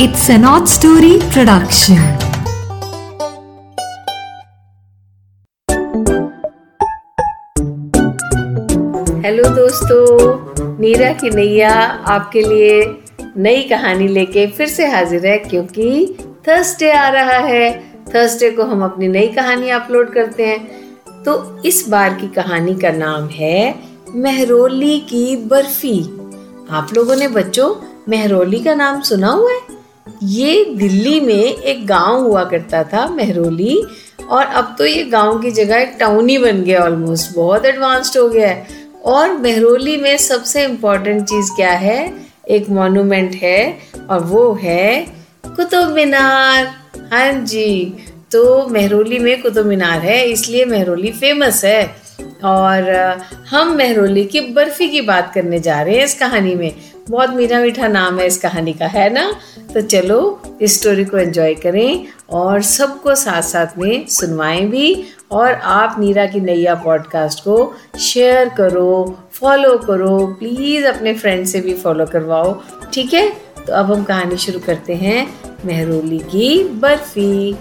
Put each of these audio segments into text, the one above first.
It's an odd story production. Hello दोस्तों, नीरा की नैया आपके लिए नई कहानी लेके फिर से हाजिर है क्योंकि थर्सडे आ रहा है। थर्सडे को हम अपनी नई कहानी अपलोड करते हैं। तो इस बार की कहानी का नाम है मेहरोली की बर्फ़ी। आप लोगों ने बच्चों, मेहरोली का नाम सुना हुआ है? ये दिल्ली में एक गाँव हुआ करता था, मेहरोली, और अब तो ये गाँव की जगह एक टाउन ही बन गया ऑलमोस्ट बहुत एडवांस्ड हो गया है। और मेहरोली में सबसे इम्पोर्टेंट चीज़ क्या है? एक मॉन्यूमेंट है, और वो है कुतुब मीनार। हाँ जी तो मेहरोली में कुतुब मीनार है, इसलिए मेहरोली फ़ेमस है। और हम मेहरोली की बर्फ़ी की बात करने जा रहे हैं इस कहानी में। बहुत मीठा मीठा नाम है इस कहानी का, है ना? तो चलो, इस स्टोरी को एंजॉय करें और सबको साथ साथ में सुनवाएँ भी और आप नीरा की नैया पॉडकास्ट को शेयर करो फॉलो करो प्लीज़ अपने फ्रेंड से भी फॉलो करवाओ, ठीक है? तो अब हम कहानी शुरू करते हैं, मेहरोली की बर्फ़ी।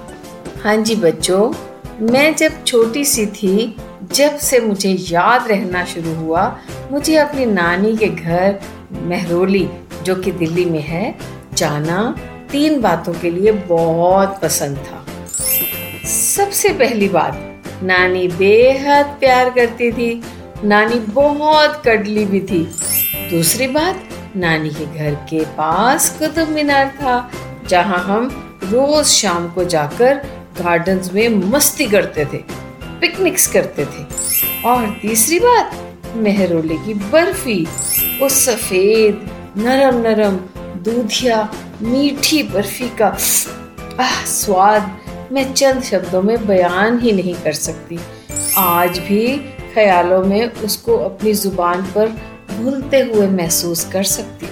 हाँ जी बच्चों, मैं जब छोटी सी थी जब से मुझे याद रहना शुरू हुआ, मुझे अपनी नानी के घर मेहरोली, जो कि दिल्ली में है, जाना तीन बातों के लिए बहुत पसंद था। सबसे पहली बात, नानी बेहद प्यार करती थी। नानी बहुत कड़ली भी थी। दूसरी बात, नानी के घर के पास कुतुब मीनार था, जहाँ हम रोज शाम को जाकर गार्डन्स में मस्ती करते थे। पिकनिक्स करते थे। और तीसरी बात, मेहरोले की बर्फ़ी, वो सफ़ेद, नरम नरम दूधिया, मीठी बर्फ़ी का, आह, स्वाद मैं चंद शब्दों में बयान ही नहीं कर सकती। आज भी ख्यालों में उसको अपनी ज़ुबान पर भूलते हुए महसूस कर सकती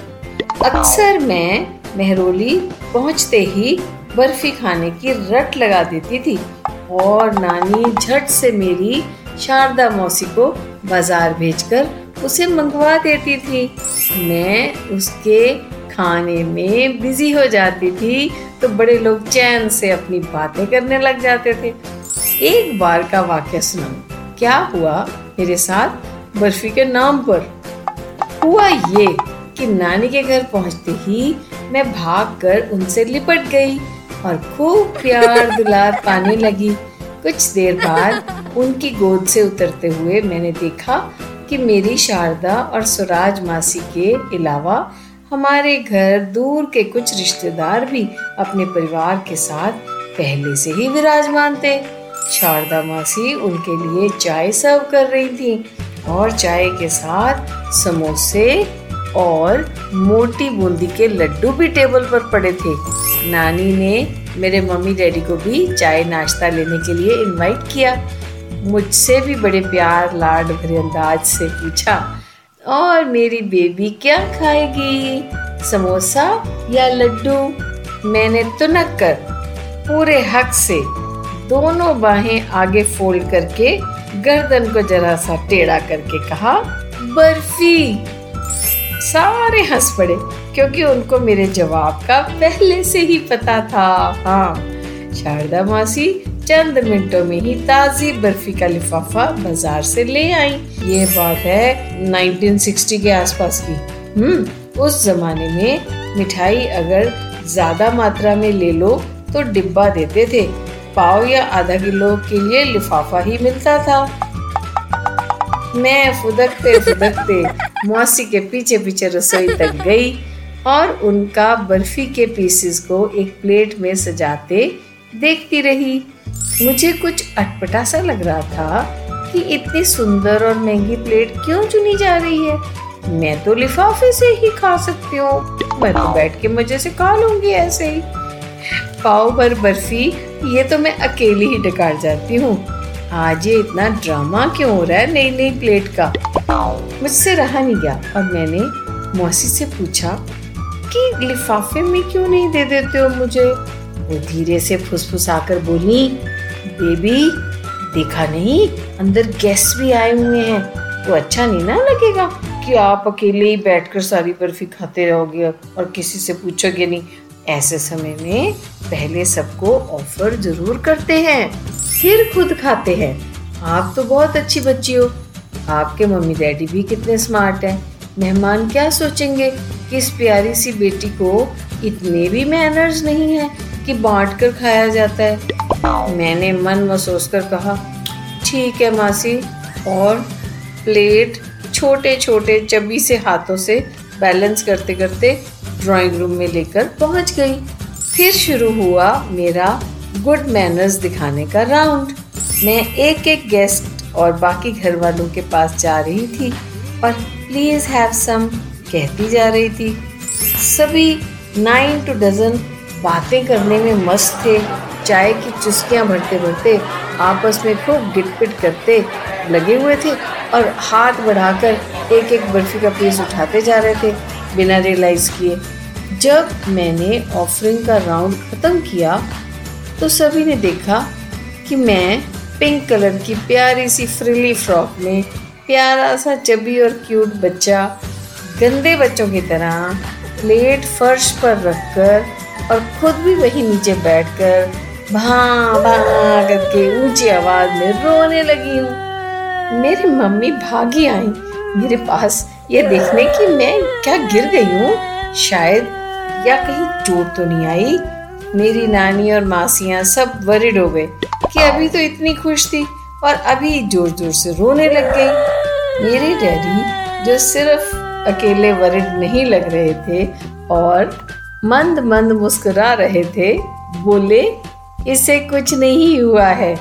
अक्सर मैं मेहरोली पहुँचते ही बर्फ़ी खाने की रट लगा देती थी और नानी झट से मेरी शारदा मौसी को बाज़ार भेजकर उसे मंगवा देती थी। मैं उसके खाने में बिज़ी हो जाती थी तो बड़े लोग चैन से अपनी बातें करने लग जाते थे। एक बार का वाक्य सुना, क्या हुआ मेरे साथ बर्फ़ी के नाम पर? हुआ ये कि नानी के घर पहुँचते ही मैं भागकर उनसे लिपट गई। और खूब प्यार दुलार पाने लगी। कुछ देर बाद उनकी गोद से उतरते हुए मैंने देखा कि मेरी शारदा और स्वराज मासी के अलावा हमारे घर दूर के कुछ रिश्तेदार भी अपने परिवार के साथ पहले से ही विराजमान थे। शारदा मासी उनके लिए चाय सर्व कर रही थी और चाय के साथ समोसे और मोटी बूंदी के लड्डू भी टेबल पर पड़े थे। नानी ने मेरे मम्मी डैडी को भी चाय नाश्ता लेने के लिए इनवाइट किया। मुझसे भी बड़े प्यार, लाड भरे अंदाज से पूछा, और मेरी बेबी क्या खाएगी? समोसा या लड्डू? मैंने तुनक कर, पूरे हक से दोनों बाहें आगे फोल्ड करके गर्दन को जरा सा टेढ़ा करके कहा, बर्फ़ी! सारे हंस पड़े। क्योंकि उनको मेरे जवाब का पहले से ही पता था। हाँ शारदा मासी चंद मिनटों में ही ताजी बर्फ़ी का लिफाफा बाज़ार से ले आई। ये बात है 1960 के आसपास की। हम्म उस जमाने में मिठाई अगर ज़्यादा मात्रा में ले लो तो डिब्बा देते थे। पाव या आधा किलो के लिए लिफाफा ही मिलता था। मैं फुदकते फुदकते मौसी के पीछे पीछे रसोई तक गई। और उनका बर्फ़ी के पीसेस को एक प्लेट में सजाते देखती रही। मुझे कुछ अटपटा सा लग रहा था कि इतनी सुंदर और महँगी प्लेट क्यों चुनी जा रही है। मैं तो लिफाफे से ही खा सकती हूँ। मैं तो बैठ के मज़े से खा लूँगी ऐसे ही। पाव भर बर्फ़ी, ये तो मैं अकेली ही डकार जाती हूँ। आज ये इतना ड्रामा क्यों हो रहा है नई नई प्लेट का? मुझसे रहा नहीं गया और मैंने मौसी से पूछा कि लिफाफे में क्यों नहीं दे देते हो मुझे? वो धीरे से फुसफुस आकर बोली, बेबी, देखा नहीं? अंदर गेस्ट भी आए हुए हैं। तो अच्छा नहीं ना लगेगा कि आप अकेले ही बैठकर सारी बर्फ़ी खाते रहोगे और किसी से पूछोगे नहीं? ऐसे समय में पहले सबको ऑफ़र ज़रूर करते हैं। फिर खुद खाते हैं। आप तो बहुत अच्छी बच्ची हो। आपके मम्मी डैडी भी कितने स्मार्ट हैं। मेहमान क्या सोचेंगे कि इस प्यारी सी बेटी को इतने भी मैनर्स नहीं है कि बांट कर खाया जाता है। मैंने मन महसूस कर कहा, ठीक है मासी। और प्लेट छोटे छोटे चबी से हाथों से बैलेंस करते करते ड्राइंग रूम में लेकर पहुँच गई। फिर शुरू हुआ मेरा गुड मैनर्स दिखाने का राउंड मैं एक एक गेस्ट और बाकी घर वालों के पास जा रही थी। और प्लीज़ हैव सम कहती जा रही थी। सभी नाइन टू डजन बातें करने में मस्त थे। चाय की चुस्कियाँ भरते भरते आपस में खूब गिटपिट करते लगे हुए थे और हाथ बढ़ाकर एक एक बर्फ़ी का पीस उठाते जा रहे थे बिना रियलाइज़ किए। जब मैंने ऑफरिंग का राउंड ख़त्म किया तो सभी ने देखा कि मैं पिंक कलर की प्यारी सी फ्रिली फ्रॉक में प्यारा सा चबी और क्यूट बच्चा गंदे बच्चों की तरह प्लेट फर्श पर रखकर और खुद भी वही नीचे बैठकर भां भां करके ऊँची आवाज़ में रोने लगी हूँ। मेरी मम्मी भागी आई मेरे पास, ये देखने की मैं क्या गिर गई हूँ? शायद या कहीं चोट तो नहीं आई? मेरी नानी और मासियाँ सब वरिड हो गए कि अभी तो इतनी खुश थी। और अभी ज़ोर ज़ोर से रोने लग गई। मेरे डैडी जो सिर्फ़ अकेले वरिड नहीं लग रहे थे और मंद मंद मुस्कुरा रहे थे, बोले, इसे कुछ नहीं हुआ है।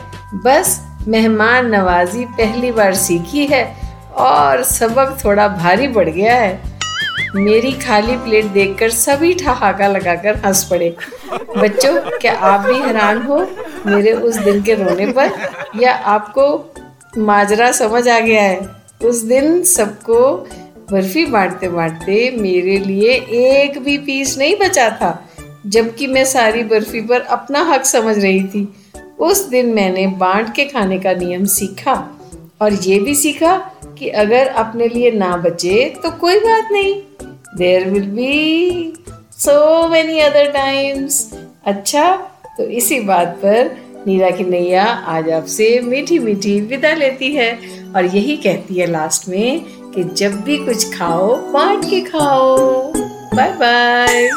बस मेहमान नवाजी पहली बार सीखी है और सबक थोड़ा भारी पड़ गया है। मेरी खाली प्लेट देखकर सभी ठहाका लगाकर हंस पड़े। बच्चों, क्या आप भी हैरान हो मेरे उस दिन के रोने पर? या आपको माजरा समझ आ गया है? उस दिन सबको बर्फ़ी बांटते बांटते मेरे लिए एक भी पीस नहीं बचा था, जबकि मैं सारी बर्फ़ी पर अपना हक समझ रही थी। उस दिन मैंने बांट के खाने का नियम सीखा, और ये भी सीखा कि अगर अपने लिए ना बचे तो कोई बात नहीं। There will be so many other times अच्छा तो इसी बात पर नीरा की नैया आज आपसे मीठी मीठी विदा लेती है। और यही कहती है लास्ट में कि जब भी कुछ खाओ, बांट के खाओ। Bye bye